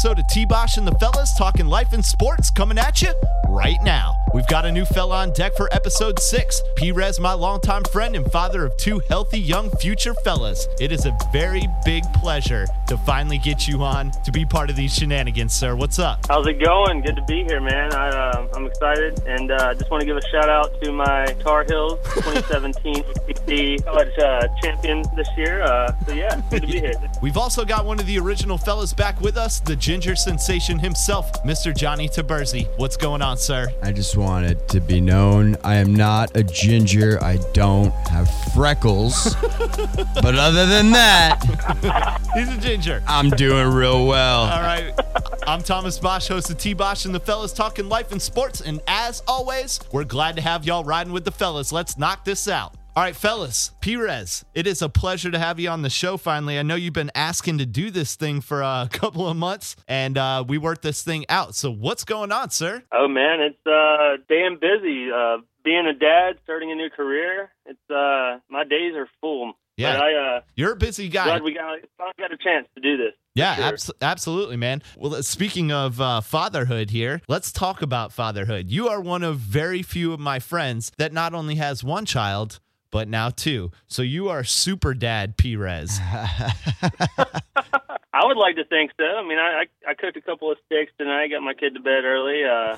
episode of T Bosh and the Fellas talking life and sports coming at you right now. We've got a new fella on deck for episode six. P Rez, my longtime friend and father of two healthy young future fellas. It is a very big pleasure to finally get you on to be part of these shenanigans, sir. What's up? How's it going? Good to be here, man. I, uh, I'm excited, and uh, just want to give a shout out to my Tar Heels 2017 ACC college uh, champion this year. Uh, so yeah, good to be here. We've also got one of the original fellas back with us, the ginger sensation himself, Mr. Johnny Taberzi. What's going on, sir? I just want it to be known I am not a ginger. I don't have freckles. but other than that, He's a ginger. I'm doing real well. All right. I'm Thomas Bosch, host of T Bosch and the fellas talking life and sports. And as always, we're glad to have y'all riding with the fellas. Let's knock this out. All right, fellas, Perez, it is a pleasure to have you on the show finally. I know you've been asking to do this thing for a couple of months, and uh, we worked this thing out. So, what's going on, sir? Oh man, it's uh, damn busy. Uh, being a dad, starting a new career. It's uh, my days are full. Yeah. But I uh, You're a busy guy. glad we got got a chance to do this. Yeah, Sure. abs- absolutely, man. Well, speaking of uh, fatherhood here, let's talk about fatherhood. You are one of very few of my friends that not only has one child, but now two. So you are super dad Perez. I would like to think so. I mean, I, I I cooked a couple of steaks tonight. Got my kid to bed early. Uh,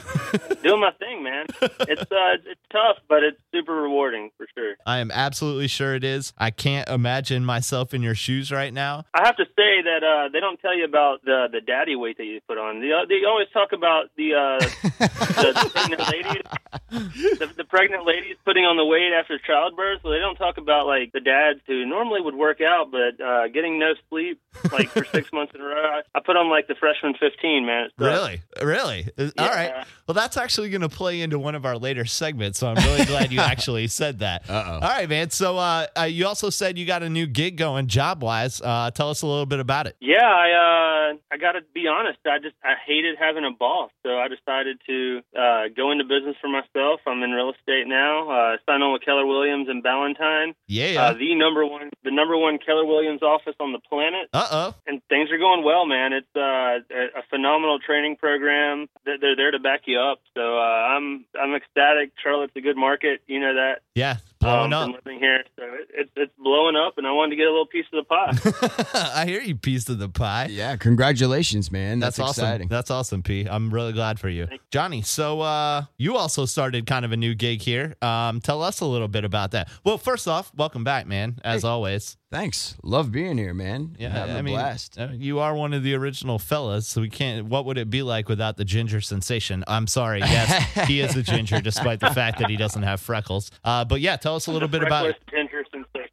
doing my thing, man. It's uh, it's tough, but it's super rewarding for sure. I am absolutely sure it is. I can't imagine myself in your shoes right now. I have to say that uh, they don't tell you about the the daddy weight that you put on. They, they always talk about the uh, the, the pregnant ladies, the, the pregnant ladies putting on the weight after childbirth. So they don't talk about like the dads who normally would work out, but uh, getting no sleep like for six months in a row. I, I put on like the freshman fifteen, man. It's tough. Really? Really? Uh, All right. Well, that's actually going to play into one of our later segments. So I'm really glad you actually said that. Uh-oh. All right, man. So uh, uh, you also said you got a new gig going job wise. Uh, tell us a little bit about it. Yeah, I uh, I got to be honest. I just I hated having a boss, so I decided to uh, go into business for myself. I'm in real estate now. Uh, signed on with Keller Williams and Ballantyne, Yeah. uh, the number one the number one Keller Williams office on the planet. Uh oh. And things are going well, man. It's uh, a, a phenomenal training program. They're, they're there to back you up. So uh, I'm I'm ecstatic. Charlotte's a good market. You know that. Yeah. Blowing um, up. from living here, so it, it's it's blowing up, and I wanted to get a little piece of the pie. I hear you, piece of the pie. Yeah, congratulations, man. That's, That's, awesome. exciting. That's awesome, P. I'm really glad for you. Thank Johnny, so uh, you also started kind of a new gig here. Um, tell us a little bit about that. Well, first off, welcome back, man, as Hey. always. Thanks. Love being here, man. Yeah, Having I a mean, blast. uh, you are one of the original fellas, so we can't. What would it be like without the ginger sensation? I'm sorry. Yes, he is a ginger, despite the fact that he doesn't have freckles. Uh, but yeah, tell us a little bit about. Ginger sensation.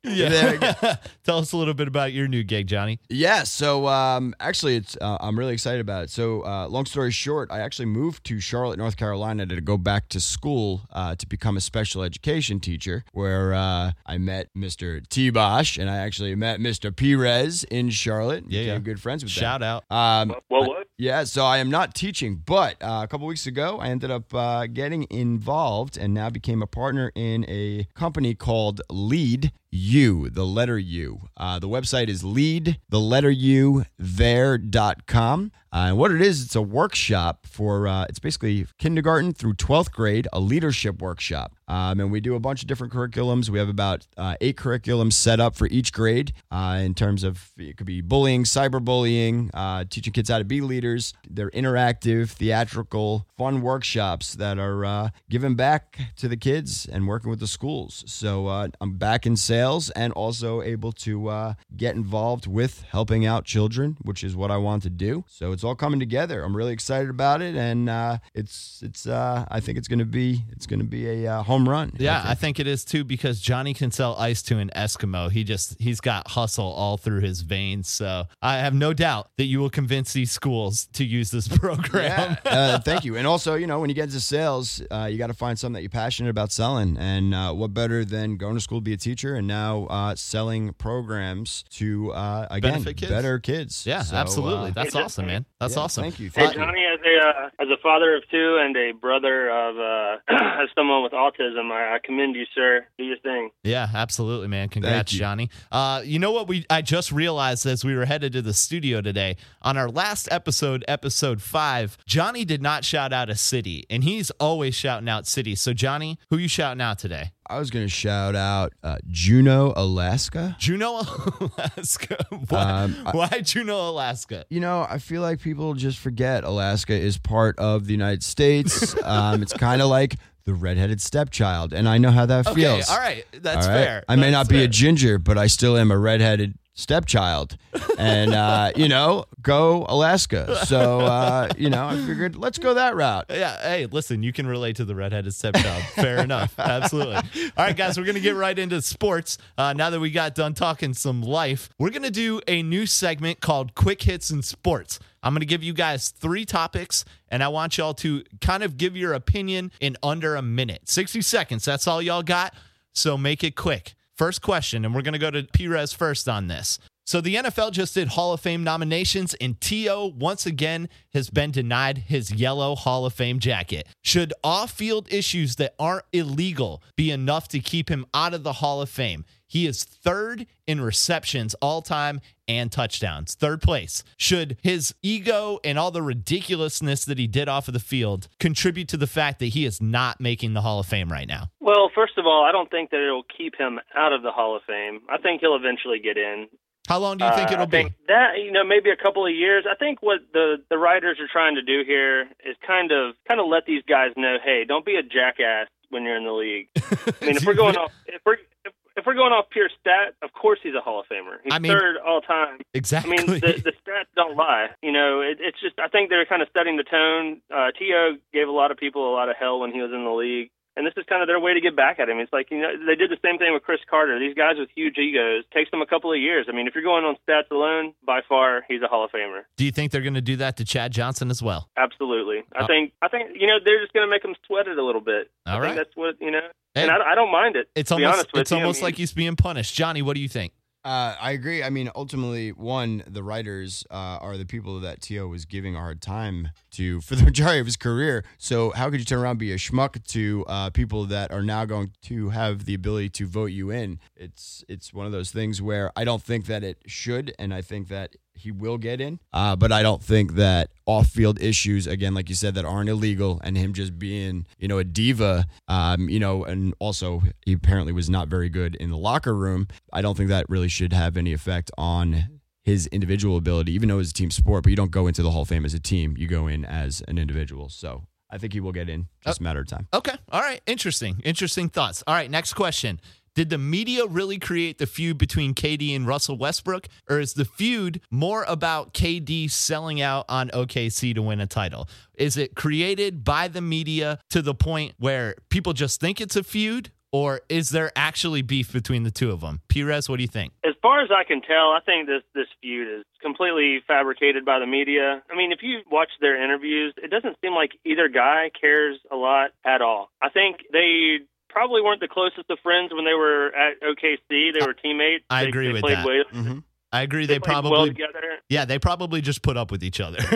Yeah, There we tell us a little bit about your new gig, Johnny. Yeah, so um, actually, it's uh, I'm really excited about it. So, uh, long story short, I actually moved to Charlotte, North Carolina, to go back to school uh, to become a special education teacher, where uh, I met Mr. T. Bosch and I actually met Mr. Perez in Charlotte. Yeah, Became yeah. good friends with them. Shout out. Um, Well, what? Yeah, so I am not teaching, but uh, a couple weeks ago, I ended up uh, getting involved and now became a partner in a company called Lead U, the letter U. Uh, the website is lead, the letter U, there.com. Uh, and what it is, it's a workshop for, uh, it's basically kindergarten through 12th grade, a leadership workshop. Um, and we do a bunch of different curriculums. We have about uh, eight curriculums set up for each grade uh, in terms of it could be bullying, cyberbullying, uh, teaching kids how to be leaders. They're interactive, theatrical, fun workshops that are uh, given back to the kids and working with the schools. So I'm back in sales and also able to get involved with helping out children, which is what I want to do. So it's all coming together. I'm really excited about it, and uh, it's it's uh, I think it's gonna be it's gonna be a uh, home run. Yeah, think. I think it is too because Johnny can sell ice to an Eskimo. He just he's got hustle all through his veins. So I have no doubt that you will convince these schools to use this program. Yeah, uh, thank you. And also, you know, when you get into sales, uh, you got to find something that you're passionate about selling. And uh, what better than going to school to be a teacher and now uh, selling programs to uh, again kids. better kids. Yeah, So, absolutely. uh, That's awesome, man. That's yeah, awesome. Thank you. Hey, Thank you. Johnny, as as a uh, as a father of two and a brother of uh, as someone with autism, I, I commend you, sir. Do your thing. Yeah, absolutely, man. Congrats, you. Johnny. Uh, you know what? We I just realized as we were headed to the studio today on our last episode, episode five, Johnny did not shout out a city, and he's always shouting out cities. So, Johnny, who you shouting out today? I was going to shout out uh, Juneau, Alaska. Juneau, Alaska. Why, Um, I- why Juneau, Alaska? You know, I feel like people just forget Alaska is part of the United States. um, it's kind of like the redheaded stepchild, and I know how that Okay, feels. all right, that's All right? fair. I may That's not be a ginger, but I still am a redheaded stepchild. And, uh, you know, go Alaska. So, uh, you know, I figured let's go that route. Yeah. Hey, listen, you can relate to the redheaded stepchild. Fair enough. Absolutely. All right, guys, we're to get right into sports. Uh, now that we got done talking some life, we're to do a new segment called Quick Hits in Sports. I'm going to give you guys three topics, and I want y'all to kind of give your opinion in under a minute 60 seconds. That's all y'all got. So make it quick. First question, and we're going to go to Perez first on this. So the NFL just did Hall of Fame nominations, and T.O. once again has been denied his yellow Hall of Fame jacket. Should off field issues that aren't illegal be enough to keep him out of the Hall of Fame? He is third in receptions all time and touchdowns, third place. Should his ego and all the ridiculousness that he did off of the field contribute to the fact that he is not making the Hall of Fame right now? Well, first of all, I don't think that it'll keep him out of the Hall of Fame. I think he'll eventually get in. How long do you think Uh, it'll I think be? That you know, maybe a couple of years. I think what the the writers are trying to do here is kind of kind of let these guys know, hey, don't be a jackass when you're in the league. I mean, if we're going off, if we're if, if we're going off pure stat, of course he's a Hall of Famer. He's I mean- third all time. Exactly. I mean, the, the stats don't lie. You know, it, it's just I think they're kind of setting the tone. Uh, T.O. gave a lot of people a lot of hell when he was in the league, and this is kind of their way to get back at him. It's like you know they did the same thing with Cris Carter. These guys with huge egos takes them a couple of years. I mean, if you're going on stats alone, by far he's a Hall of Famer. do you think they're going to do that to Chad Johnson as well? Absolutely. I Oh. think I think you know they're just going to make him sweat it a little bit. All I right. think that's what you know, Hey. and I, I don't mind it. It's to be almost honest with it's you. I almost mean, like he's being punished. Johnny, what do you think? Uh, I agree. I mean, ultimately, one, the writers uh, are the people that T.O. was giving a hard time to for the majority of his career. So, how could you turn around and be a schmuck to uh, people that are now going to have the ability to vote you in? It's it's one of those things where I don't think that it should, and I think that he will get in. Uh, but I don't think that off-field issues, again, like you said, that aren't illegal, and him just being, you know, a diva, um, you know, and also he apparently was not very good in the locker room. I don't think that really should have any effect on his individual ability, even though it's a team sport. But you don't go into the Hall of Fame as a team; you go in as an individual. So I think he will get in. Just a matter of time. Okay. All right. Interesting. Interesting thoughts. All right. Next question. Did the media really create the feud between KD and Russell Westbrook, or is the feud more about KD selling out on OKC to win a title? Is it created by the media to the point where people just think it's a feud, or is there actually beef between the two of them? Perez, what do you think? as far as I can tell, I think this this feud is completely fabricated by the media. I mean, if you watch their interviews, it doesn't seem like either guy cares a lot at all. I think they probably weren't the closest of friends when they were at OKC. They were teammates. I They- agree they with that. Well, Mm-hmm. I agree. they, They, played well probably, together. yeah, they probably just put up with each other.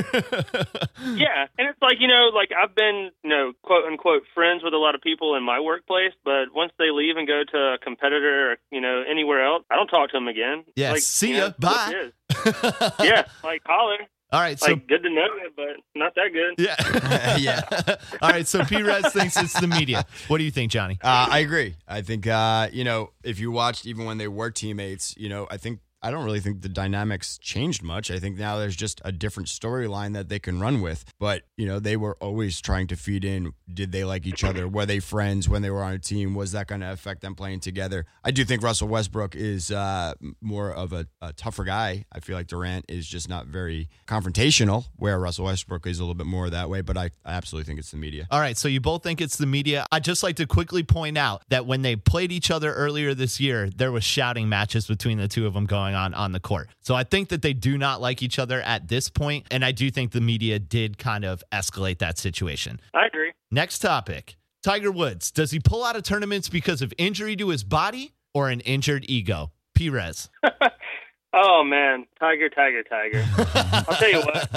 Yeah, and it's like you know, like I've been, you know, quote unquote friends with a lot of people in my workplace, but once they leave and go to a competitor, or, you know, anywhere else, I don't talk to them again. Yeah, like, see you ya, know, bye. yeah, like holler, All right. So like good to know you, but not that good. Yeah. Yeah. All right. So Perez thinks it's the media. What do you think, Johnny? Uh, I agree. I think uh, you know if you watched even when they were teammates, you know I think I don't really think the dynamics changed much. I think now there's just a different storyline that they can run with. But you know they were always trying to feed in. Did they like each other? Were they friends when they were on a team? Was that going to affect them playing together? I do think Russell Westbrook is uh, more of a, a tougher guy. I feel like Durant is just not very confrontational, where Russell Westbrook is a little bit more that way. But I, I absolutely think it's the media. All right. So you both think it's the media. I'd just like to quickly point out that when they played each other earlier this year, there was shouting matches between the two of them going on on the court. So I think that they do not like each other at this point, and I do think the media did kind of escalate that situation. I agree. Next topic. Tiger Woods, does he pull out of tournaments because of injury to his body or an injured ego? Perez. Oh man, Tiger, Tiger, Tiger. I'll tell you what.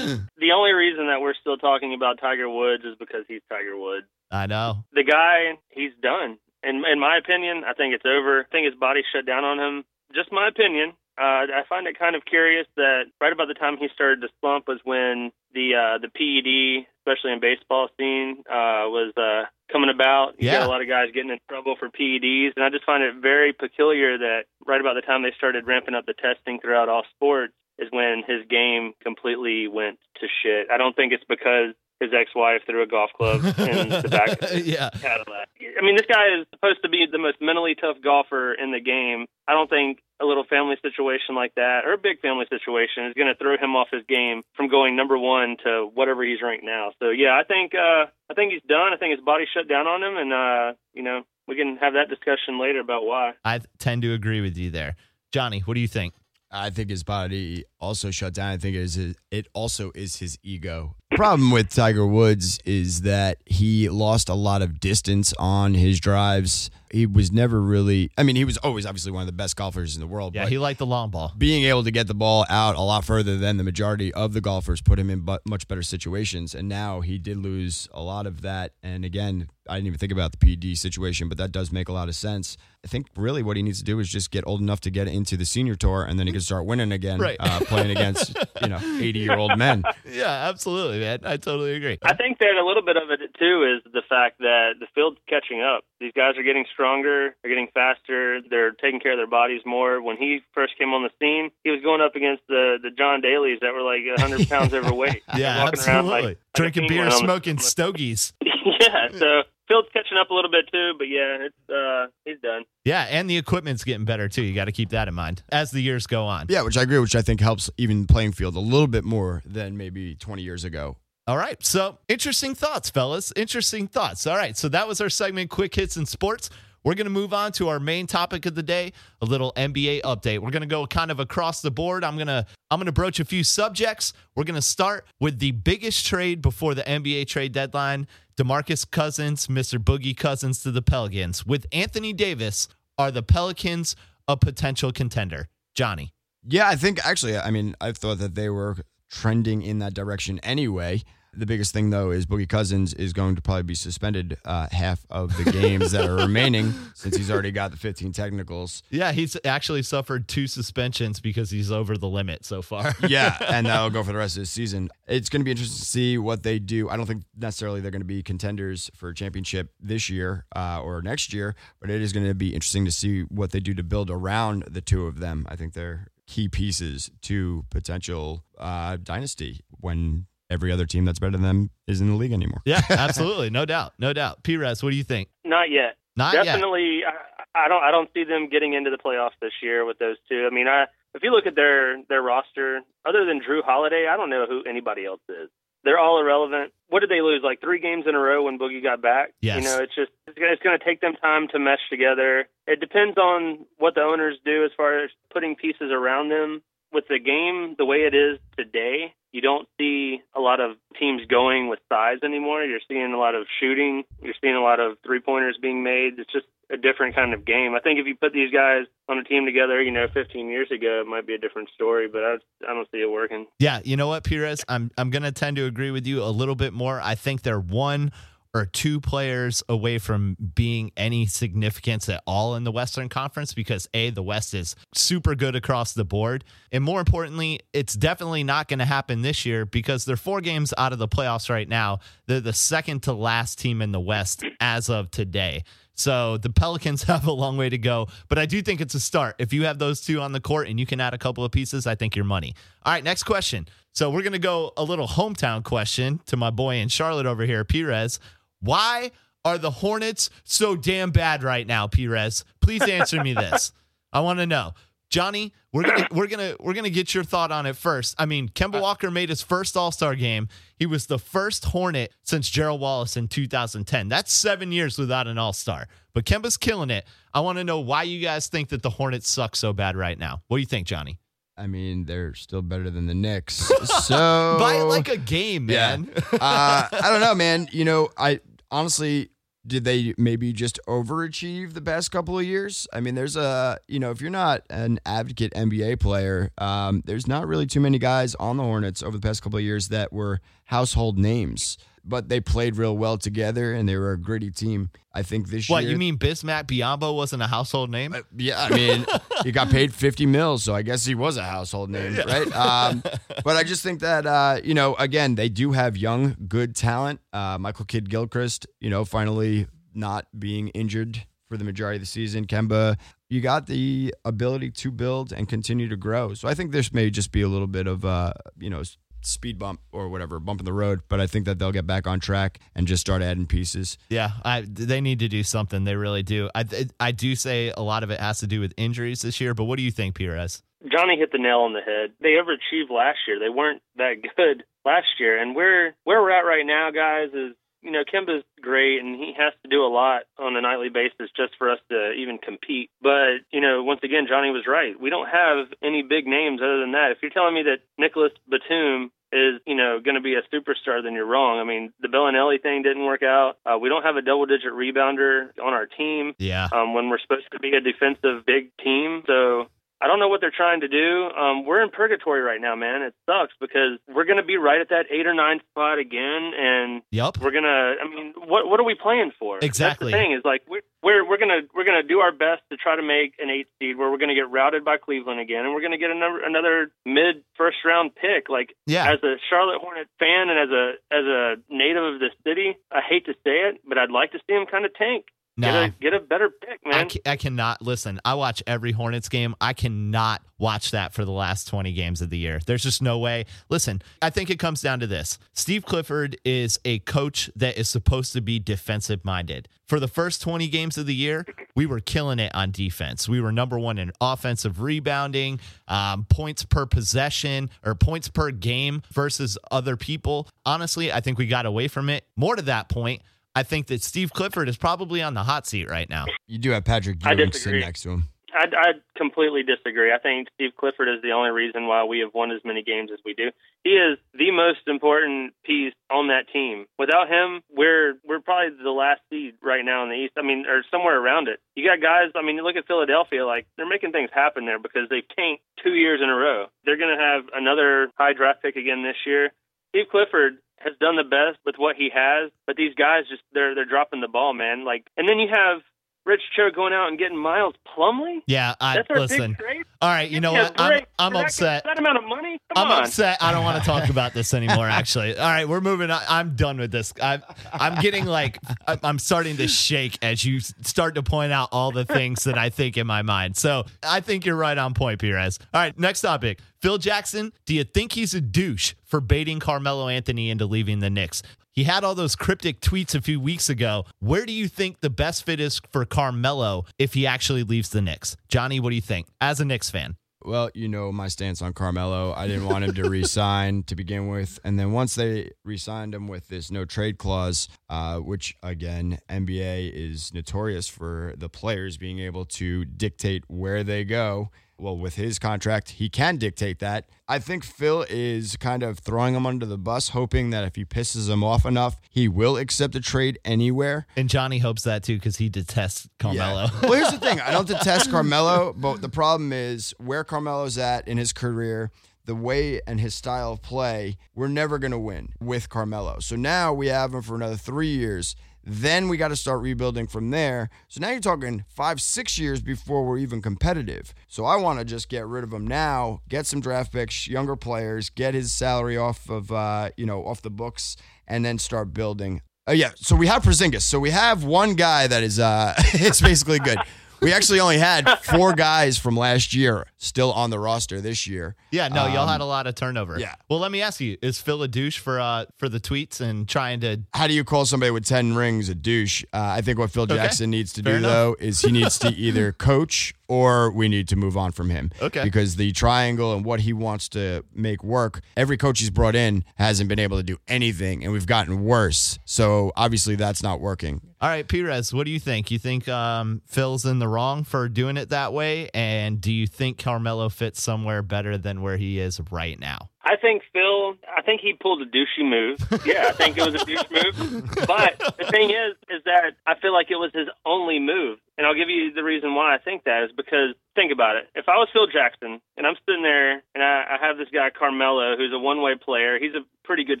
The only reason that we're still talking about Tiger Woods is because he's Tiger Woods. I know. The guy, he's done. In in my opinion, I think it's over. I think his body shut down on him. Just my opinion. Uh, I find it kind of curious that right about the time he started to slump was when the uh, the PED, especially in baseball scene, uh, was uh, coming about. You Yeah. got a lot of guys getting in trouble for PEDs, and I just find it very peculiar that right about the time they started ramping up the testing throughout all sports is when his game completely went to shit. I don't think it's because his ex-wife threw a golf club in the back yeah. Cadillac. I mean, this guy is supposed to be the most mentally tough golfer in the game. I don't think a little family situation like that or a big family situation is going to throw him off his game from going number one to whatever he's ranked now. So yeah, I think uh, I think he's done. I think his body shut down on him, and uh, you know we can have that discussion later about why. I tend to agree with you there. Johnny, what do you think? I think his body also shut down. I think it is his, it also is his ego. Problem with Tiger Woods is that he lost a lot of distance on his drives. He was never really. I mean, he was always obviously one of the best golfers in the world. Yeah, but he liked the long ball. being able to get the ball out a lot further than the majority of the golfers put him in much better situations. And now he did lose a lot of that. And again, I didn't even think about the PD situation, but that does make a lot of sense. I think really what he needs to do is just get old enough to get into the senior tour, and then he can start winning again, Right. uh, playing against you know eighty year old men. Yeah, absolutely, man. I totally agree. I think that a little bit of it too is the fact that the field's catching up. These guys are getting stronger, they're getting faster, they're taking care of their bodies more. When he first came on the scene, he was going up against the the John Daly's that were like 100 pounds overweight. Yeah, walking like- absolutely. like Drinking beer, penguin on the- smoking stogies. yeah, so field's catching up a little bit too, but yeah, it's uh he's done. Yeah, and the equipment's getting better too. You got to keep that in mind as the years go on. Yeah, which I agree, which I think helps even playing field a little bit more than maybe twenty years ago. All right. So interesting thoughts, fellas. Interesting thoughts. All right. So that was our segment, Quick Hits in Sports. We're going to move on to our main topic of the day, a little NBA update. We're going to go kind of across the board. I'm going to I'm going to broach a few subjects. We're going to start with the biggest trade before the NBA trade deadline. DeMarcus Cousins, Mr. Boogie Cousins to the Pelicans. With Anthony Davis, are the Pelicans a potential contender? Johnny. Yeah, I think actually, I mean, I thought that they were trending in that direction anyway. The biggest thing, though, is Boogie Cousins is going to probably be suspended uh, half of the games that are remaining since he's already got the 15 technicals. Yeah, he's actually suffered two suspensions because he's over the limit so far. Yeah, and that'll go for the rest of the season. It's going to be interesting to see what they do. I don't think necessarily they're going to be contenders for a championship this year uh, or next year, but it is going to be interesting to see what they do to build around the two of them. I think they're key pieces to potential uh, dynasty when every other team that's better than them is in the league anymore. Yeah, absolutely, no doubt, no doubt. P-Res, what do you think? Not yet. Not yet. Definitely, I, I don't. I don't see them getting into the playoffs this year with those two. I mean, I, if you look at their their roster, other than Jrue Holiday, I don't know who anybody else is. They're all irrelevant. What did they lose? Like three games in a row when Boogie got back. Yes. You know, it's just it's gonna, it's going to take them time to mesh together. It depends on what the owners do as far as putting pieces around them. With the game the way it is today, you don't see a lot of teams going with size anymore. You're seeing a lot of shooting. You're seeing a lot of three pointers being made. It's just a different kind of game. I think if you put these guys on a team together, you know, 15 years ago, it might be a different story. But I, I don't see it working. Yeah, you know what, Pires? I'm I'm gonna tend to agree with you a little bit more. I think they're one or two players away from being any significance at all in the Western Conference because A, the West is super good across the board. And more importantly, it's definitely not going to happen this year because they're four games out of the playoffs right now. They're the second to last team in the West as of today. So the Pelicans have a long way to go, but I do think it's a start. If you have those two on the court and you can add a couple of pieces, I think you're money. All right, next question. So we're going to go a little hometown question to my boy in Charlotte over here, Perez. Why are the Hornets so damn bad right now, Perez? Please answer me this. I want to know. Johnny, we're gonna we're gonna we're gonna get your thought on it first. I mean, Kemba uh, Walker made his first All Star game. He was the first Hornet since Gerald Wallace in 2010. That's seven years without an All Star. But Kemba's killing it. I want to know why you guys think that the Hornets suck so bad right now. What do you think, Johnny? I mean, they're still better than the Knicks. So By like a game, Yeah. man. uh, I don't know, man. You know, I honestly did they maybe just overachieve the past couple of years? I mean, there's a, you know, if you're not an advocate NBA player, um, there's not really too many guys on the Hornets over the past couple of years that were household names but they played real well together and they were a gritty team. I think this what, year. What you mean? Bismack Biyombo wasn't a household name? Uh, yeah, I mean he got paid fifty mils, so I guess he was a household name, yeah. right? Um, but I just think that uh, you know, again, they do have young, good talent. Uh, Michael Kidd Gilchrist, you know, finally not being injured for the majority of the season. Kemba, you got the ability to build and continue to grow. So I think this may just be a little bit of uh, you know speed bump or whatever bump in the road but i think that they'll get back on track and just start adding pieces. Yeah I, they need to do something. They really do. I, I do say a lot of it has to do with injuries this year but what do you think Perez? johnny hit the nail on the head. They overachieved last year. They weren't that good last year. And where where we're at right now guys is you know, Kemba's great and he has to do a lot on a nightly basis just for us to even compete. But, you know, once again, Johnny was right. We don't have any big names other than that. If you're telling me that Nicolas Batum is, you know, going to be a superstar, then you're wrong. I mean, the Belinelli thing didn't work out. Uh, we don't have a double digit rebounder on our team. Yeah. Um, when we're supposed to be a defensive big team. So I don't know what they're trying to do. Um, we're in purgatory right now, man. It sucks because we're going to be right at that eight or nine spot again, and yep, we're gonna. I mean, what what are we playing for? Exactly. That's the thing is like we're we're we're gonna we're gonna do our best to try to make an eight seed where we're gonna get routed by Cleveland again, and we're gonna get another another mid first round pick. Like, yeah. as a Charlotte Hornet fan and as a as a native of the city, I hate to say it, but I'd like to see him kind of tank. No. Get a, get a better pick, man. I, ca- I, cannot listen. I watch every Hornets game. I cannot watch that for the last 20 games of the year. There's just no way. Listen, I think it comes down to this. Steve Clifford is a coach that is supposed to be defensive minded. For the first 20 games of the year, we were killing it on defense. We were number one in offensive rebounding, um, points per possession, or points per game versus other people. Honestly, I think we got away from it. More to that point, I think that Steve Clifford is probably on the hot seat right now. You do have Patrick Ewing sitting next to him. I, I completely disagree. I think Steve Clifford is the only reason why we have won as many games as we do. He is the most important piece on that team. Without him, we're we're probably the last seed right now in the East. I mean, or somewhere around it. You got guys. I mean, you look at Philadelphia. Like they're making things happen there because they've tanked two years in a row. They're going to have another high draft pick again this year. Steve Clifford has done the best with what he has, but these guys just they're they're dropping the ball, man. Like, and then you have Rich Cho going out and getting Miles Plumlee. Yeah, I That's our listen. Big trade. All right, you know Yeah, what? I'm. I'm upset. That amount of money. Come I'm on. upset. I don't want to talk about this anymore. Actually, all right, we're moving. on. I'm done with this. I'm, I'm getting like I'm- I'm starting to shake as you start to point out all the things that I think in my mind. So I think you're right on point, Perez. All right, next topic. Phil Jackson. Do you think he's a douche for baiting Carmelo Anthony into leaving the Knicks? He had all those cryptic tweets a few weeks ago. Where do you think the best fit is for Carmelo if he actually leaves the Knicks? Johnny, what do you think as a Knicks fan? Well, you know my stance on Carmelo. I didn't want him to re-sign to begin with, and then once they re-signed him with this no trade clause, uh, which again NBA is notorious for the players being able to dictate where they go. Well, with his contract, he can dictate that. I think Phil is kind of throwing him under the bus, hoping that if he pisses him off enough, he will accept a trade anywhere. And Johnny hopes that too because he detests Carmelo. Yeah. well, here's the thing I don't detest Carmelo, but the problem is where Carmelo's at in his career. The way and his style of play, we're never going to win with Carmelo. So now we have him for another three years. Then we got to start rebuilding from there. So now you're talking five, six years before we're even competitive. So I want to just get rid of him now, get some draft picks, younger players, get his salary off of uh, you know off the books, and then start building. Oh yeah, so we have Porzingis. So we have one guy that is uh, it's basically good. We actually only had four guys from last year still on the roster this year. Yeah, no, y'all Um, had a lot of turnover. yeah. Well, let me ask you: Is Phil a douche for uh for the tweets and trying to? how do you call somebody with 10 rings a douche? Uh, I think what Phil Okay. Jackson needs to Fair do, enough. though, is he needs to either coach or we need to move on from him. Okay. Because the triangle and what he wants to make work, every coach he's brought in hasn't been able to do anything, and we've gotten worse. So obviously that's not working. All right, Perez, what do you think? You think um, Phil's in the wrong for doing it that way, and do you think Carmelo fits somewhere better than where he is right now? I think Phil. I think he pulled a douchey move. Yeah, I think it was a douche move. But the thing is, is that I feel like it was his only move, and I'll give you the reason why I think that is because think about it. If I was Phil Jackson and I'm sitting there and I, I have this guy Carmelo, who's a one-way player, he's a pretty good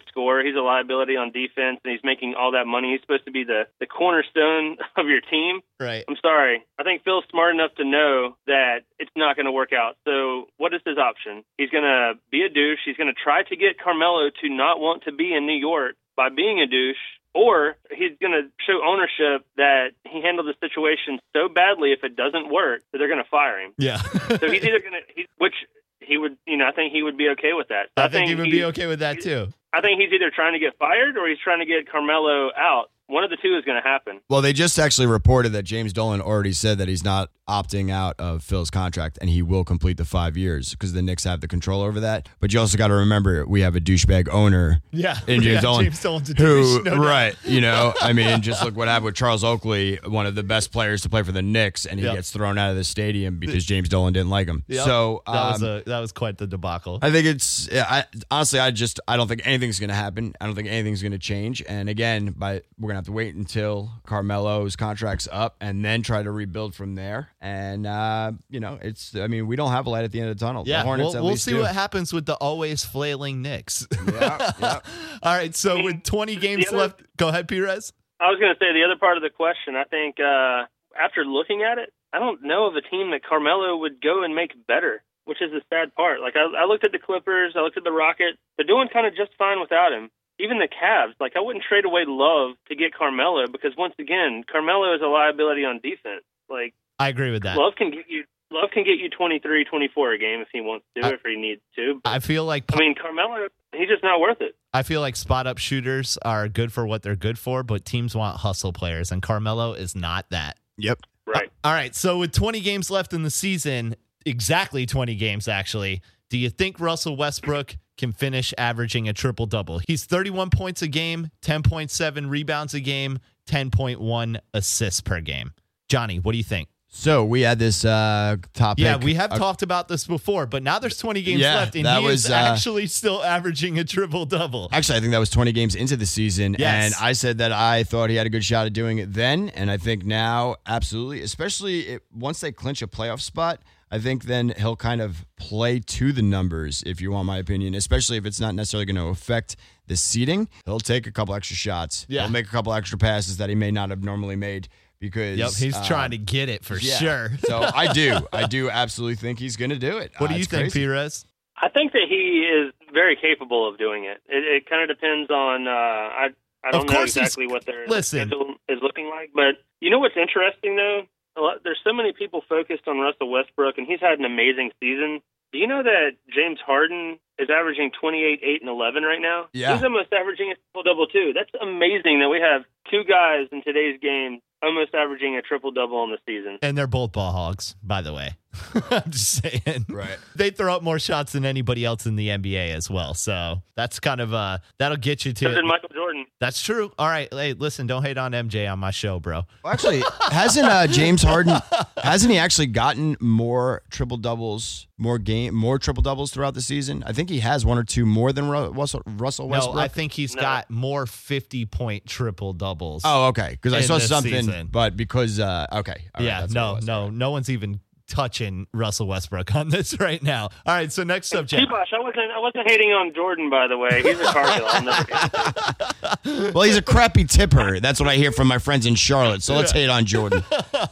scorer. He's a liability on defense, and he's making all that money. He's supposed to be the the cornerstone of your team. Right. I'm sorry. I think Phil's smart enough to know that it's not going to work out. So, what is his option? He's going to be a douche. He's going to try to get Carmelo to not want to be in New York by being a douche. Or he's going to show ownership that he handled the situation so badly if it doesn't work that they're going to fire him. Yeah. So he's either going to, which he would, you know, I think he would be okay with that. I, think, he would be okay with that too. I think he's either trying to get fired or he's trying to get Carmelo out. One of the two is going to happen. Well, they just actually reported that James Dolan already said that he's not opting out of Phil's contract and he will complete the five years because the Knicks have the control over that. But you also got to remember we have a douchebag owner Yeah. in James yeah, Dolan. James Dolan's a who, douche, no doubt. right, you know, I mean, just look what happened with Charles Oakley, one of the best players to play for the Knicks, and he Yep. gets thrown out of the stadium because James Dolan didn't like him. Yep. So that was um, a that was quite the debacle. I think it's yeah, I honestly I just I don't think anything's going to happen. I don't think anything's going to change. And again, by we're going to have to wait until Carmelo's contract's up and then try to rebuild from there. And uh, you know, it's I mean, we don't have a light at the end of the tunnel. yeah, the Hornets we'll, at we'll least see do. what happens with the always flailing Knicks. Yeah, yeah. All right, so with 20 games other- left, go ahead, Perez. I was going to say the other part of the question. I think uh, after looking at it, I don't know of a team that Carmelo would go and make better, which is the sad part. Like I, I looked at the Clippers, I looked at the Rockets. They're doing kind of just fine without him. Even the Cavs, like I wouldn't trade away Love to get Carmelo because once again, Carmelo is a liability on defense. Like I agree with that. Love can get you. Love can get you 23, 24 a game if he wants to, I- if he needs to. But, I feel like I mean, Carmelo, he's just not worth it. I feel like spot up shooters are good for what they're good for, but teams want hustle players, and Carmelo is not that. Yep. Right. Uh, all right, so with 20 games left in the season, exactly 20 games actually, do you think Russell Westbrook can finish averaging a triple double? He's 31 points a game, 10.7 rebounds a game, 10.1 assists per game. Johnny, what do you think? So we had this uh topic. Yeah, we have uh, talked about this before, but now there's 20 games Yeah, left, and that he was, is uh, actually still averaging a triple double. Actually, I think that was 20 games into the season. Yes. And I said that I thought he had a good shot at doing it then. And I think now, absolutely, especially it, once they clinch a playoff spot, I think then he'll kind of play to the numbers, if you want my opinion, especially if it's not necessarily going to affect the seating. He'll take a couple extra shots. Yeah. He'll make a couple extra passes that he may not have normally made because. Yep, he's uh, trying to get it for yeah. sure. so I do. I do absolutely think he's going to do it. what Uh, do you think, crazy. Perez? I think that he is very capable of doing it. It, it kind of depends on. Uh, I I don't Of know course exactly what their listen. schedule is looking like, but you know what's interesting though? Lot, there's so many people focused on Russell Westbrook, and he's had an amazing season. Do you know that James Harden is averaging 28, 8, and 11 right now? Yeah. He's almost averaging a triple double too. That's amazing that we have two guys in today's game almost averaging a triple double in the season. And they're both ball hogs, by the way. I'm just saying. Right. They throw up more shots than anybody else in the NBA as well. So that's kind of uh that'll get you So did to Michael Jordan. That's true. All right. Hey, listen, don't hate on MJ on my show, bro. Well, actually, hasn't uh, James Harden hasn't he actually gotten more triple doubles, more game, more triple doubles throughout the season? I think he has one or two more than Russell, Russell Westbrook. No, I think he's No. got more 50 point triple doubles. Oh, okay. Because I saw something, season. but because uh, okay, all right, yeah. that's what it No, no, no one's even touching Russell Westbrook on this right now. All right. So next subject. T-Bosh, I wasn't I wasn't hating on Jordan by the way. He's a Cargill. I'll never get Well, he's a crappy tipper. That's what I hear from my friends in Charlotte. So let's hate on Jordan. All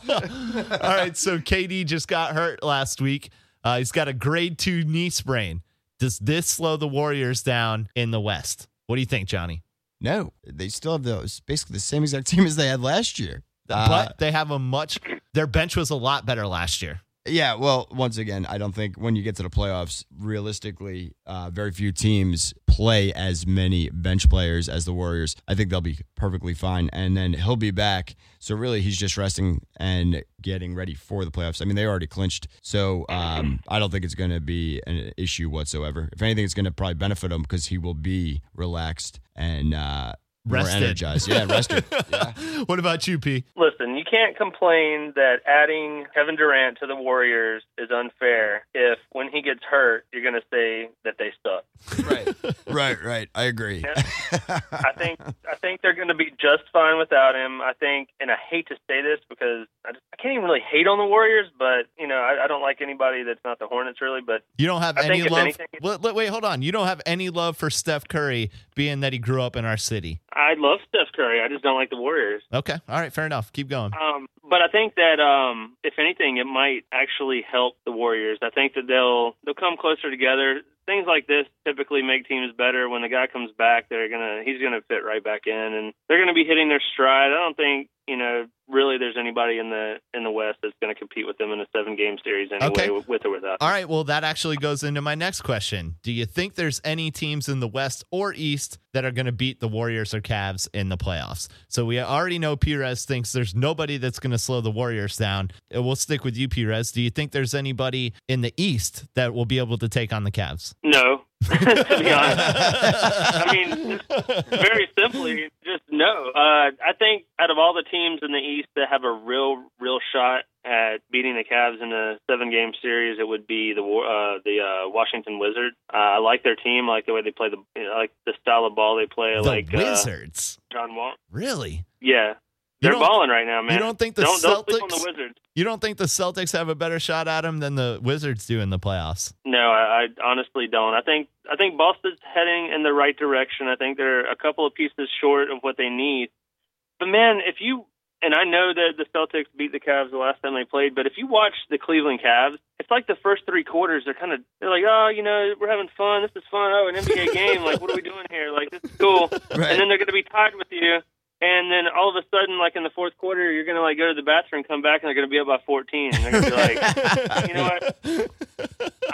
right. So KD just got hurt last week. Uh, he's got a grade two knee sprain. Does this slow the Warriors down in the West? What do you think, Johnny? No, they still have those basically the same exact team as they had last year. Uh, but they have a much, their bench was a lot better last year. Yeah, well, once again, I don't think when you get to the playoffs, realistically, uh, very few teams play as many bench players as the Warriors. I think they'll be perfectly fine, and then he'll be back. So really, he's just resting and getting ready for the playoffs. I mean, they already clinched, so um, I don't think it's going to be an issue whatsoever. If anything, it's going to probably benefit him because he will be relaxed and. Uh, more energized. Yeah, rested. Yeah. what about you, P? Listen, you can't complain that adding Kevin Durant to the Warriors is unfair if when he gets hurt, you're going to say that they suck. right, right, right. I agree. I think I think they're going to be just fine without him. I think, and I hate to say this because I, just, I can't even really hate on the Warriors, but you know I, I don't like anybody that's not the Hornets really. But You don't have I any love. anything- wait, wait, wait, hold on. You don't have any love for Steph Curry, being that he grew up in our city. I love Steph Curry. I just don't like the Warriors. Okay, all right, fair enough. Keep going. Um, but I think that um, if anything, it might actually help the Warriors. I think that they'll they'll come closer together. Things like this typically make teams better. When the guy comes back, they're gonna he's gonna fit right back in, and they're gonna be hitting their stride. I don't think you know really there's anybody in the in the West that's gonna compete with them in a seven game series anyway, Okay. with, or without. All right, well, that actually goes into my next question. Do you think there's any teams in the West or East that are going to beat the Warriors or Cavs in the playoffs? So we already know Perez thinks there's nobody that's going to slow the Warriors down. We'll stick with you, Perez. Do you think there's anybody in the East that will be able to take on the Cavs? No, to be honest. I mean, very simply, just no. Uh, I think out of all the teams in the East that have a real, real shot at beating the Cavs in a seven-game series, it would be the uh, the uh, Washington Wizards. Uh, I like their team. I like the way they play the, you know, I like the style of ball they play. I the like uh, Wizards. John Wall. Really? Yeah, they're don't- balling right now, man. You don't think the don't, don't on Celtics? the Wizards. You don't think the Celtics have a better shot at them than the Wizards do in the playoffs? No, I, I honestly don't. I think I think Boston's heading in the right direction. I think they're a couple of pieces short of what they need. But man, if you and I know that the Celtics beat the Cavs the last time they played, but if you watch the Cleveland Cavs, it's like the first three quarters they're kind of they're like, oh, you know, we're having fun. This is fun. Oh, an NBA game. Like, what are we doing here? Like, this is cool. Right. And then they're going to be tied with you. And then all of a sudden, like in the fourth quarter, you're gonna like go to the bathroom, come back, and they're gonna be up by 14. And they're gonna be like, you know what?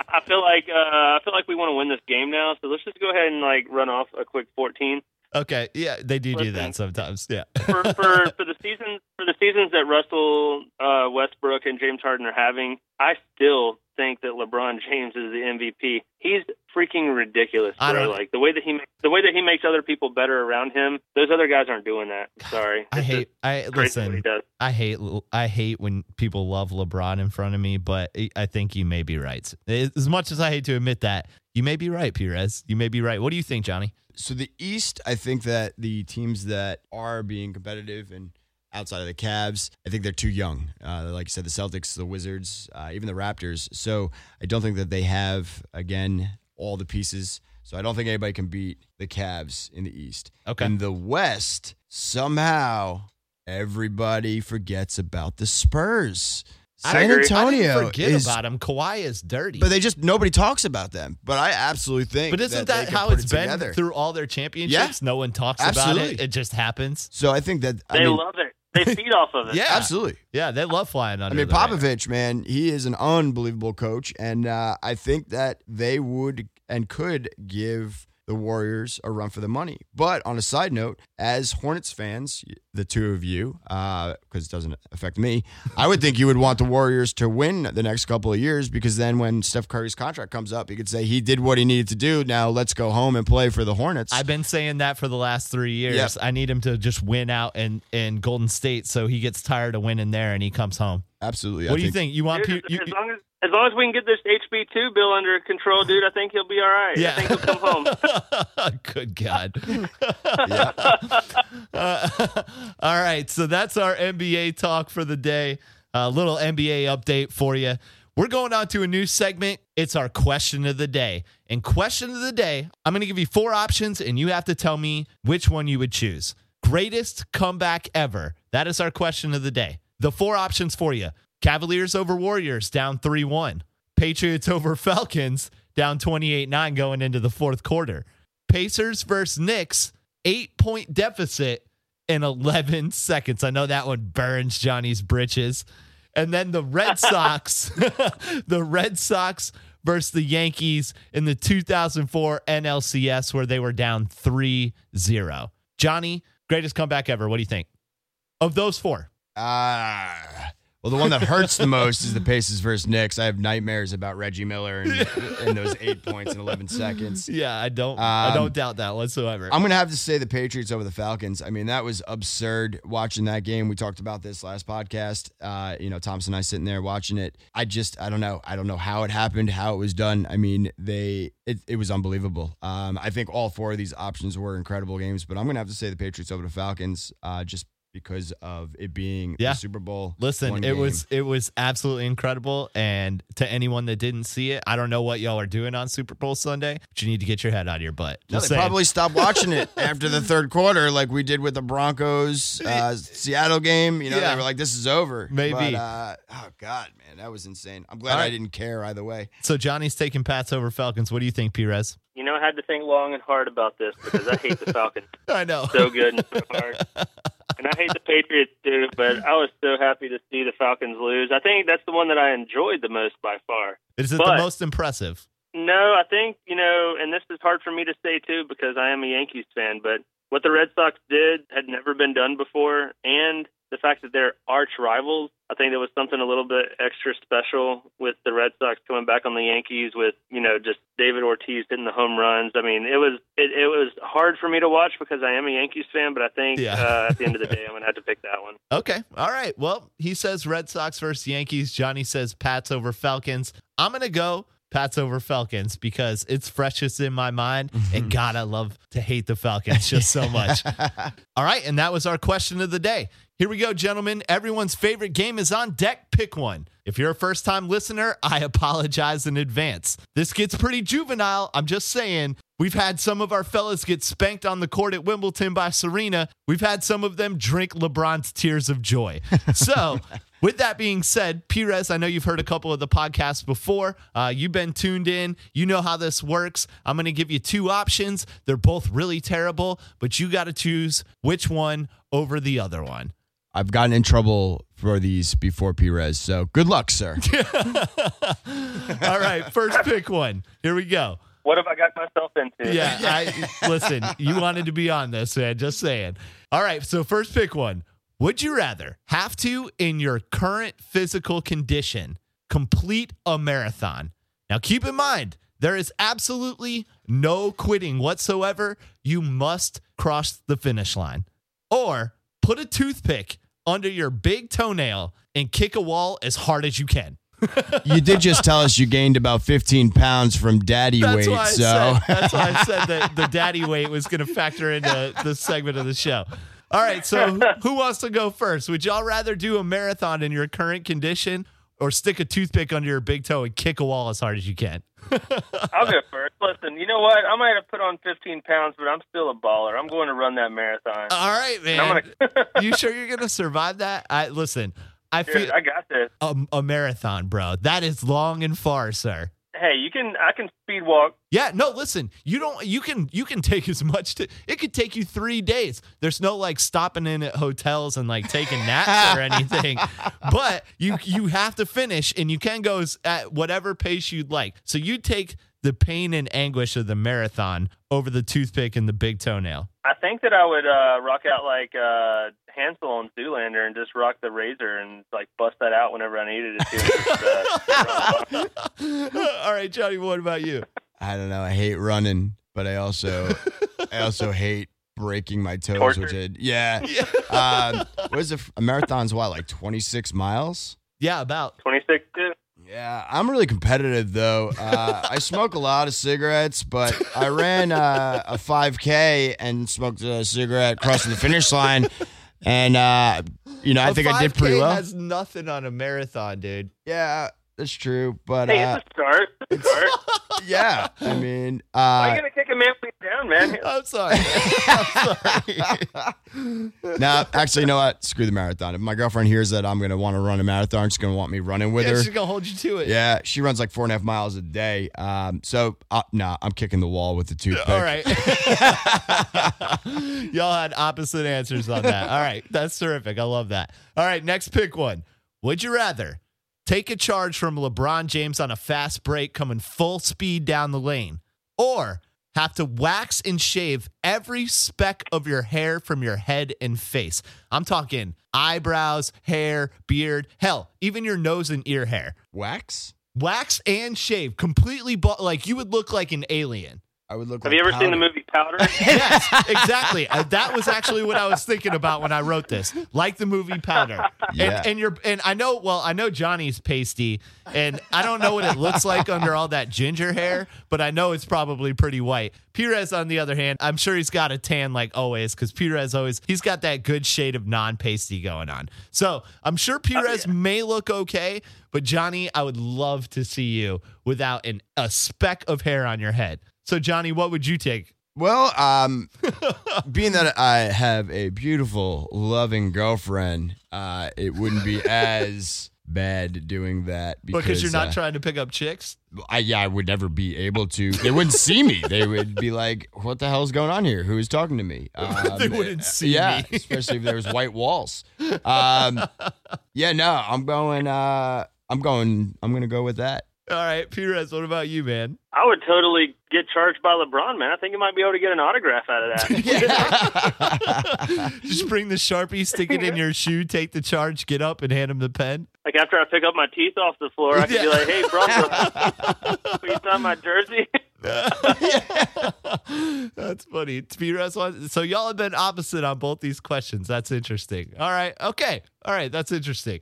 I feel like uh, I feel like we want to win this game now, so let's just go ahead and like run off a quick 14 Okay, yeah, they do do that sometimes. Yeah. for for for the season seasons that Russell uh, Westbrook and James Harden are having. I still think that LeBron James is the MVP. He's freaking ridiculous, I bro. don't- Like the way that he ma- the way that he makes other people better around him. Those other guys aren't doing that. Sorry, I It's hate. I crazy what he listen. I hate. I hate when people love LeBron in front of me, but I think you may be right. As much as I hate to admit that, you may be right, Perez. You may be right. What do you think, Johnny? So the East, I think that the teams that are being competitive and outside of the Cavs, I think they're too young. Uh, like you said, the Celtics, the Wizards, uh, even the Raptors. So I don't think that they have again all the pieces. So I don't think anybody can beat the Cavs in the East. Okay. In the West, somehow everybody forgets about the Spurs. San. Antonio I forget is, about him. Kawhi is dirty. but they just nobody talks about them. But I absolutely think. But isn't that, that, how put it's it been together. through all their championships? No one talks about it. It just happens. So I think that I They mean, love it. They feed off of it. Yeah. absolutely. Yeah, they love flying under. I mean, the radar. Popovich, man, he is an unbelievable coach, and uh, I think that they would and could give the Warriors a run for the money. But on a side note, as Hornets fans, the two of you, uh, because it doesn't affect me, I would think you would want the Warriors to win the next couple of years because then when Steph Curry's contract comes up, you could say he did what he needed to do. Now let's go home and play for the Hornets. I've been saying that for the last three years. Yep. I need him to just win out in, in Golden State so he gets tired of winning there and he comes home. Absolutely. what I do you think? You want Dude, Pe- you, as long as as long as we can get this HB two bill under control, dude, I think he'll be all right. Yeah. I think he'll come home. Good God. Uh, all right. So that's our NBA talk for the day. A little NBA update for you. We're going on to a new segment. It's our question of the day. And question of the day, I'm going to give you four options, and you have to tell me which one you would choose. Greatest comeback ever. That is our question of the day. The four options for you Cavaliers over Warriors, down 3 1. Patriots over Falcons, down 28 9 going into the fourth quarter. Pacers versus Knicks, eight point deficit in 11 seconds. I know that one burns Johnny's britches. And then the Red Sox, the Red Sox versus the Yankees in the 2004 NLCS, where they were down 3 0. Johnny, greatest comeback ever. What do you think? Of those four, Ah, Well, the one that hurts the most is the Pacers versus Knicks. I have nightmares about Reggie Miller and, and those eight points in 11 seconds. Yeah, I don't. I Um, don't doubt that whatsoever. I'm going to have to say the Patriots over the Falcons. I mean, that was absurd watching that game. We talked about this last podcast. Uh, you know, Thompson and I sitting there watching it. I just, I don't know. I don't know how it happened, how it was done. I mean, they, it, it was unbelievable. Um, I think all four of these options were incredible games, but I'm going to have to say the Patriots over the Falcons uh, just because of it being Yeah. the Super Bowl. Listen, it game. was it was absolutely incredible. And to anyone that didn't see it, I don't know what y'all are doing on Super Bowl Sunday, but you need to get your head out of your butt. No, they saying. probably stopped watching it after the third quarter, like we did with the Broncos uh, Seattle game. You know, Yeah. they were like, "This is over." Maybe. But, uh, oh God, man, that was insane. I'm glad All I didn't care either way. so Johnny's taking Pats over Falcons. What do you think, Perez? You know, I had to think long and hard about this because I hate the Falcons I know. so good and so hard. And I hate the Patriots too, but I was so happy to see the Falcons lose. I think that's the one that I enjoyed the most by far. Is it the most impressive? No, I think, you know, and this is hard for me to say too because I am a Yankees fan, but what the Red Sox did had never been done before and the fact that they're arch rivals, I think there was something a little bit extra special with the Red Sox coming back on the Yankees with, you know, just David Ortiz hitting the home runs. I mean, it was it, it was hard for me to watch because I am a Yankees fan, but I think Yeah. uh, at the end of the day I'm going to have to pick that one. Okay. All right. Well, he says Red Sox versus Yankees. Johnny says Pats over Falcons. I'm going to go Pats over Falcons because it's freshest in my mind. And God, I love to hate the Falcons just so much. All right. And that was our question of the day. Here we go, gentlemen. Everyone's favorite game is on deck. Pick one. If you're a first time listener, I apologize in advance. This gets pretty juvenile. I'm just saying. We've had some of our fellas get spanked on the court at Wimbledon by Serena. We've had some of them drink LeBron's tears of joy. So, with that being said, Perez, I know you've heard a couple of the podcasts before. Uh, you've been tuned in. You know how this works. I'm going to give you two options. They're both really terrible, but you got to choose which one over the other one. I've gotten in trouble for these before, Perez. So good luck, sir. All right, first pick one. Here we go. What have I got myself into? Yeah, I listen, you wanted to be on this, man. Just saying. All right, so first pick one. Would you rather have to, in your current physical condition, complete a marathon? Now, keep in mind, there is absolutely no quitting whatsoever. You must cross the finish line. Or put a toothpick under your big toenail and kick a wall as hard as you can. you did just tell us you gained about 15 pounds from daddy That's weight. why so said that's why I said that the daddy weight was going to factor into this segment of the show. All right, so who wants to go first? Would y'all rather do a marathon in your current condition or stick a toothpick under your big toe and kick a wall as hard as you can? I'll go first. Listen, you know what? I might have put on 15 pounds, but I'm still a baller. I'm going to run that marathon. All right, man. gonna, you sure you're going to survive that? I listen. I Dude, feel I got this. a, a marathon, bro. That is long and far, sir. Hey, you can. I can speed walk. Yeah, no, listen. You don't you can you can take as much to it could take you 3 days. There's no like stopping in at hotels and like taking naps or anything. But you you have to finish and you can go at whatever pace you'd like. So you take the pain and anguish of the marathon over the toothpick and the big toenail. I think that I would uh, rock out like uh, Hansel on Zoolander and just rock the razor and like bust that out whenever I needed it to. Just, uh, All right, Johnny, what about you? I don't know. I hate running, but I also I also hate breaking my toes, Torture. which I, yeah. Um, what is it? A marathon's what, like 26 miles? Yeah, about 26 too. Yeah, I'm really competitive though. Uh, I smoke a lot of cigarettes, but I ran uh, a 5K and smoked a cigarette crossing the finish line, and uh, you know I A think I did pretty well. Has nothing on a marathon, dude. Yeah, that's true. But Hey, uh, it's a start. It's a start. yeah, I mean, Why are uh, you gonna kick a man when he's down, man? I'm sorry. I'm sorry. no, actually, you know what? Screw the marathon. If my girlfriend hears that I'm going to want to run a marathon, she's going to want me running with Yeah, her. she's gonna hold you to it. Yeah, she runs like four and a half miles a day. Um, so uh, nah, I'm kicking the wall with the toothpick. All right. Y'all had opposite answers on that. All right. That's terrific. I love that. All right. Next pick one. Would you rather take a charge from LeBron James on a fast break coming full speed down the lane or have to wax and shave every speck of your hair from your head and face. I'm talking eyebrows, hair, beard, hell, even your nose and ear hair. Wax? Wax and shave, completely, bu- like you would look like an alien. I would look Have like you ever seen the movie Powder? yes, exactly. Uh, that was actually what I was thinking about when I wrote this. Like the movie Powder. Yeah. And, and you're and I know well, I know Johnny's pasty, and I don't know what it looks like under all that ginger hair, but I know it's probably pretty white. Perez, on the other hand, I'm sure he's got a tan like always, because Perez always he's got that good shade of non-pasty going on. So I'm sure Perez may look okay, but Johnny, I would love to see you without an a speck of hair on your head. So Johnny, what would you take? Well, um, being that I have a beautiful, loving girlfriend, uh, it wouldn't be as bad doing that because, Because you're not uh, trying to pick up chicks. I, yeah, I would never be able to. They wouldn't see me. They would be like, "What the hell's going on here? Who is talking to me?" Um, They wouldn't see yeah, me. especially if there was white walls. Um, yeah, no, I'm going. Uh, I'm going. I'm going to go with that. All right, Perez, what about you, man? I would totally get charged by LeBron, man. I think you might be able to get an autograph out of that. Just bring the Sharpie, stick it in your shoe, take the charge, get up, and hand him the pen. like after I pick up my teeth off the floor, I could be like, "Hey, Bronco, will you sign my jersey?" That's funny. Perez, wants- so y'all have been opposite on both these questions. That's interesting. All right, okay, all right, that's interesting.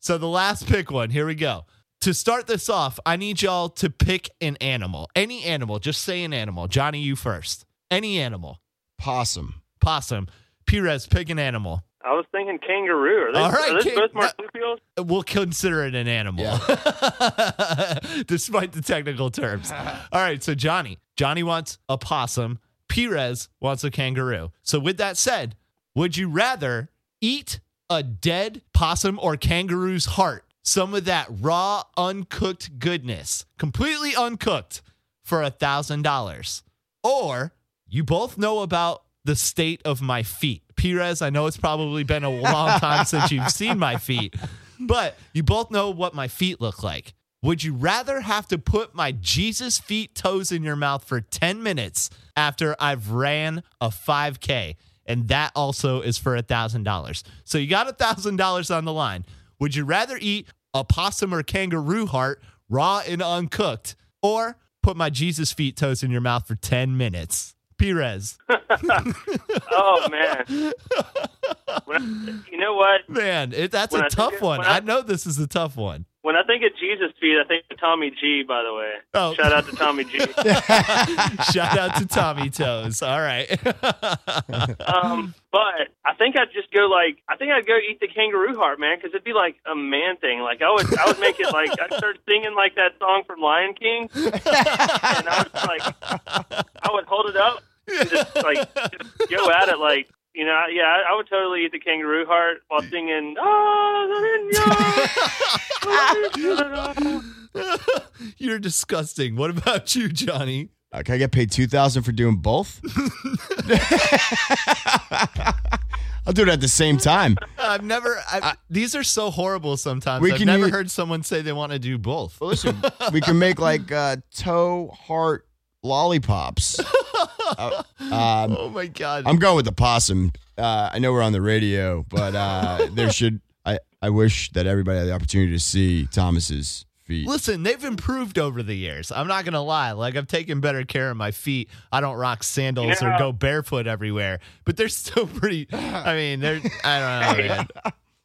So the last pick one. Here we go. To start this off, I need y'all to pick an animal, any animal. Just say an animal. Johnny, you first. Any animal. Possum. Possum. Perez, pick an animal. I was thinking kangaroo. Are they, All right, are they King- both marsupials? We'll consider it an animal, despite the technical terms. All right, so Johnny, Johnny wants a possum. Perez wants a kangaroo. So with that said, would you rather eat a dead possum or kangaroo's heart? Some of that raw, uncooked goodness, completely uncooked, for a thousand dollars, or you both know about the state of my feet. Perez, I know it's probably been a long time since you've seen my feet, but you both know what my feet look like. Would you rather have to put my Jesus feet toes in your mouth for 10 minutes after I've ran a 5K? And that also is for a $1,000. So you got a $1,000 on the line. Would you rather eat a possum or kangaroo heart raw and uncooked or put my Jesus feet toes in your mouth for 10 minutes? Perez. Oh man. I, you know what? Man, it, that's When a I tough one. I- I know this is a tough one. When I think of Jesus feet, I think of Tommy G. By the way, Oh. shout out to Tommy G. Shout out to Tommy Toes. All right. Um, but I think I'd just go like I think I'd go eat the kangaroo heart, man, because it'd be like a man thing. Like I would, I would make it like I'd start singing like that song from Lion King, and I was like I would hold it up and just like just go at it like. You know, yeah, I I would totally eat the kangaroo heart while singing. Oh, You're disgusting. What about you, Johnny? Uh, can I get paid two thousand for doing both? I'll do it at the same time. I've never. I, these are so horrible. Sometimes We I've can never use- heard someone say they want to do both. Well, listen, we can make like uh, toe heart lollipops. Uh, um, Oh my god. I'm going with the possum. Uh, I know we're on the radio, but uh, there should. I, I wish that everybody had the opportunity to see Thomas's feet. Listen, they've improved over the years. I'm not gonna lie. Like I've taken better care of my feet. I don't rock sandals or go barefoot everywhere, but they're still pretty. I mean, they're. I don't know, man.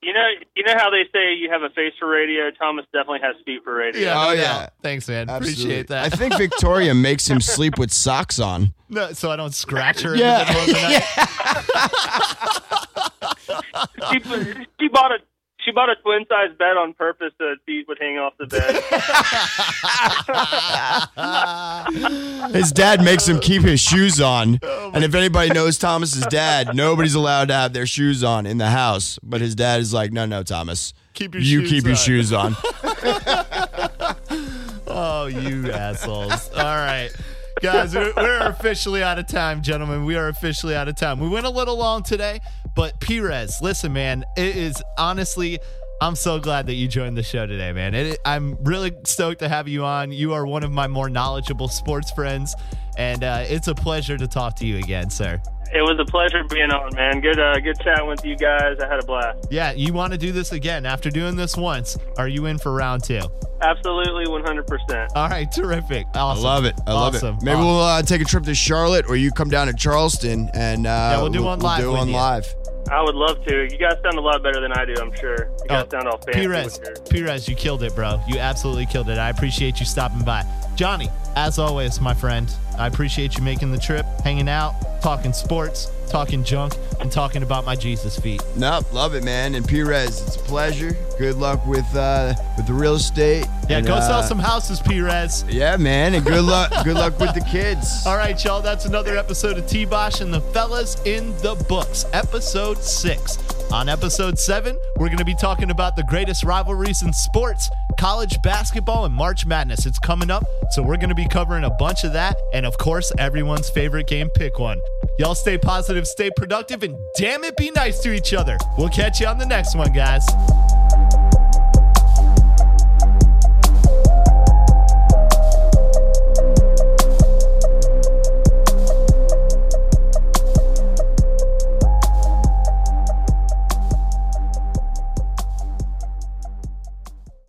you know, you know how they say you have a face for radio. Thomas definitely has feet for radio. Yeah. Oh, yeah. Thanks, man. Appreciate that. I think Victoria makes him sleep with socks on. no, so I don't scratch her Yeah. in the middle of the night. she, she bought a she bought a twin size bed on purpose so that feet would hang off the bed. His dad makes him keep his shoes on. Oh, and if anybody knows Thomas's dad, nobody's allowed to have their shoes on in the house. But his dad is like, no, no, Thomas. Keep your you shoes keep your on." shoes on. Oh, you assholes. All right. Guys, we're, we're officially out of time, gentlemen. We are officially out of time. We went a little long today, but Perez, listen, man, it is honestly, I'm so glad that you joined the show today, man. It, I'm really stoked to have you on. You are one of my more knowledgeable sports friends, and uh, it's a pleasure to talk to you again, sir. It was a pleasure being on, man. Good, uh, good chatting with you guys. I had a blast. Yeah, you want to do this again after doing this once? Are you in for round two? Absolutely, 100%. All right, terrific. Awesome. I love it. I love awesome. it. Maybe Awesome. we'll uh, take a trip to Charlotte, or you come down to Charleston, and uh, Yeah, we'll do one live do with one you. live. I would love to. You guys sound a lot better than I do, I'm sure. You guys oh, sound all fancy. Perez, Perez, you killed it, bro. You absolutely killed it. I appreciate you stopping by. Johnny, as always, my friend, I appreciate you making the trip, hanging out, talking sports, talking junk, and talking about my Jesus feet. Nope, love it, man. And Perez, it's a pleasure. Good luck with uh, with the real estate. Yeah, And, go sell uh, some houses, Perez. Yeah, man, and good luck. good luck with the kids. All right, y'all. That's another episode of T Bosh and the Fellas in the Books, episode six. On episode seven, we're going to be talking about the greatest rivalries in sports, college basketball, and March Madness. It's coming up, so we're going to be covering a bunch of that. And of course, everyone's favorite game, Pick One. Y'all stay positive, stay productive, and damn it, be nice to each other. We'll catch you on the next one, guys.